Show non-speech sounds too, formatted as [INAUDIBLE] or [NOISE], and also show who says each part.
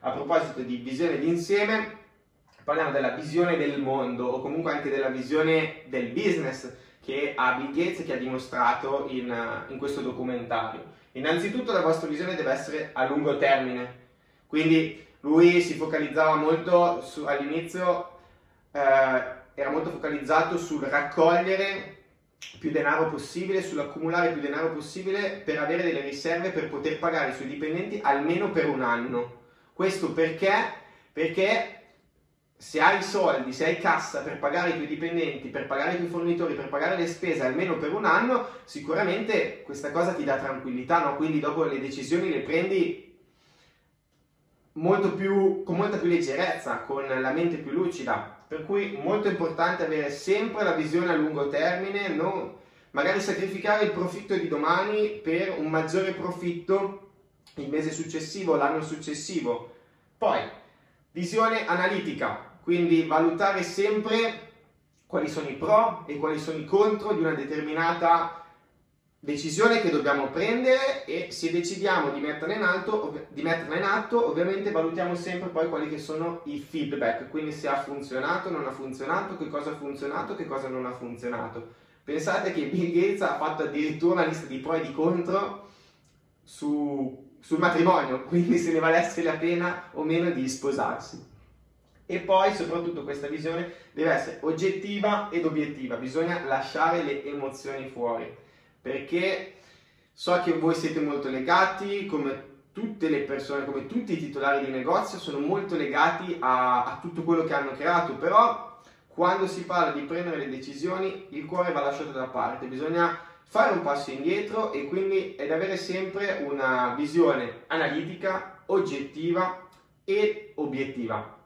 Speaker 1: a proposito di visione d'insieme, parliamo della visione del mondo o comunque anche della visione del business che ha Bill Gates che ha dimostrato in, in questo documentario. Innanzitutto la vostra visione deve essere a lungo termine, quindi lui si focalizzava molto all'inizio, eh, era molto focalizzato sul raccogliere più denaro possibile, sull'accumulare più denaro possibile per avere delle riserve per poter pagare i suoi dipendenti almeno per un anno. Questo perché? Perché se hai soldi, se hai cassa per pagare i tuoi dipendenti, per pagare i tuoi fornitori, per pagare le spese almeno per un anno, sicuramente questa cosa ti dà tranquillità, no? Quindi dopo le decisioni le prendi più, con molta più leggerezza, con la mente più lucida. Per cui molto importante avere sempre la visione a lungo termine, non magari sacrificare il profitto di domani per un maggiore profitto il mese successivo, l'anno successivo. Poi, visione analitica, quindi valutare sempre quali sono i pro e quali sono i contro di una determinata decisione che dobbiamo prendere e se decidiamo di metterla in atto, di metterla in atto ovviamente valutiamo sempre poi quali che sono i feedback, quindi se ha funzionato, non ha funzionato, che cosa ha funzionato, che cosa non ha funzionato. Pensate che Bill Gates ha fatto addirittura una lista di pro e di contro su, sul matrimonio, [LAUGHS] quindi se ne valesse la pena o meno di sposarsi. E poi soprattutto questa visione deve essere oggettiva ed obiettiva, bisogna lasciare le emozioni fuori perché so che voi siete molto legati, come tutte le persone, come tutti i titolari di negozio, sono molto legati a, a tutto quello che hanno creato, però quando si parla di prendere le decisioni il cuore va lasciato da parte, bisogna fare un passo indietro e quindi ed avere sempre una visione analitica, oggettiva e obiettiva.